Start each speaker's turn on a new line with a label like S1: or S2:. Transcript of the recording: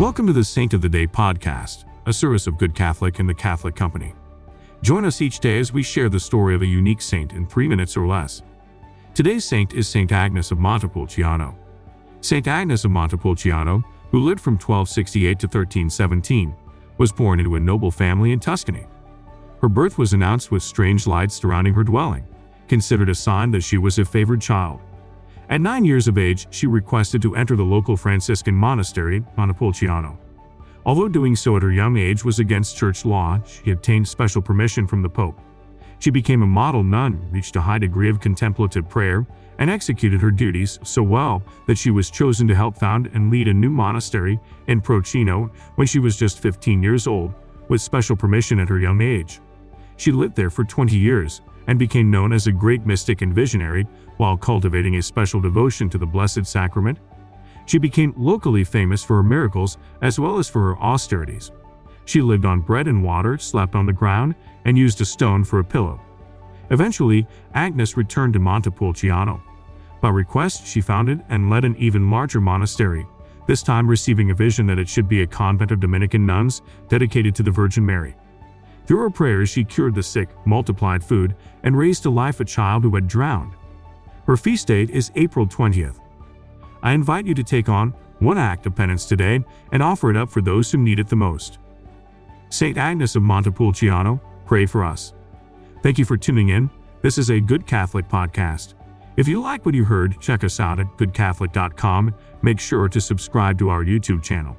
S1: Welcome to the Saint of the Day podcast, a service of Good Catholic and the Catholic Company. Join us each day as we share the story of a unique saint in three minutes or less. Today's saint is Saint Agnes of Montepulciano. Saint Agnes of Montepulciano, who lived from 1268 to 1317, was born into a noble family in Tuscany. Her birth was announced with strange lights surrounding her dwelling, considered a sign that she was a favored child. At nine years of age, she requested to enter the local Franciscan monastery, Montepulciano. Although doing so at her young age was against church law, she obtained special permission from the Pope. She became a model nun, reached a high degree of contemplative prayer, and executed her duties so well that she was chosen to help found and lead a new monastery in Proceno when she was just 15 years old, with special permission at her young age. She lived there for 20 years and became known as a great mystic and visionary while cultivating a special devotion to the Blessed Sacrament. She became locally famous for her miracles as well as for her austerities. She lived on bread and water, slept on the ground, and used a stone for a pillow. Eventually, Agnes returned to Montepulciano. By request, she founded and led an even larger monastery, this time receiving a vision that it should be a convent of Dominican nuns dedicated to the Virgin Mary. Through her prayers, she cured the sick, multiplied food, and raised to life a child who had drowned. Her feast date is April 20th. I invite you to take on one act of penance today and offer it up for those who need it the most. St. Agnes of Montepulciano, pray for us. Thank you for tuning in. This is a Good Catholic podcast. If you like what you heard, check us out at goodcatholic.com. Make sure to subscribe to our YouTube channel.